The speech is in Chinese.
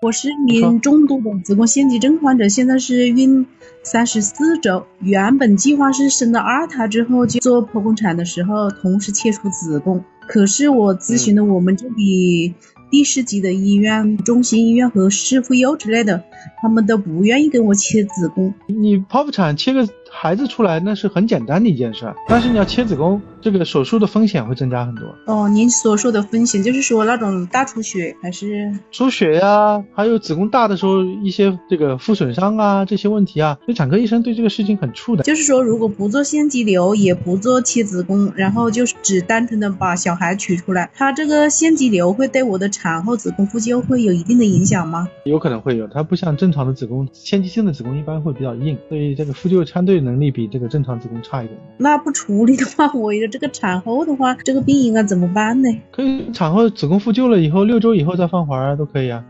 我是一名重度的子宫腺肌症患者，现在是孕三十四周。原本计划是生了二胎之后就做剖宫产的时候，同时切除子宫。可是我咨询了我们这里第四级的医院、中心医院和市妇幼之类的，他们都不愿意给我切子宫。你剖腹产切个。孩子出来那是很简单的一件事，但是你要切子宫，这个手术的风险会增加很多。哦，您所说的风险就是说那种大出血还是出血呀？还有子宫大的时候一些这个副损伤啊，这些问题啊，所以产科医生对这个事情很怵的。就是说，如果不做腺肌瘤，也不做切子宫，然后就是只单纯的把小孩取出来，他这个腺肌瘤会对我的产后子宫复旧会有一定的影响吗？有可能会有，它不像正常的子宫，腺肌性的子宫一般会比较硬，所以这个复旧相对。能力比这个正常子宫差一点。那不处理的话，我有这个产后的话，这个病应该怎么办呢？可以产后子宫复旧了以后，六周以后再放环儿都可以啊。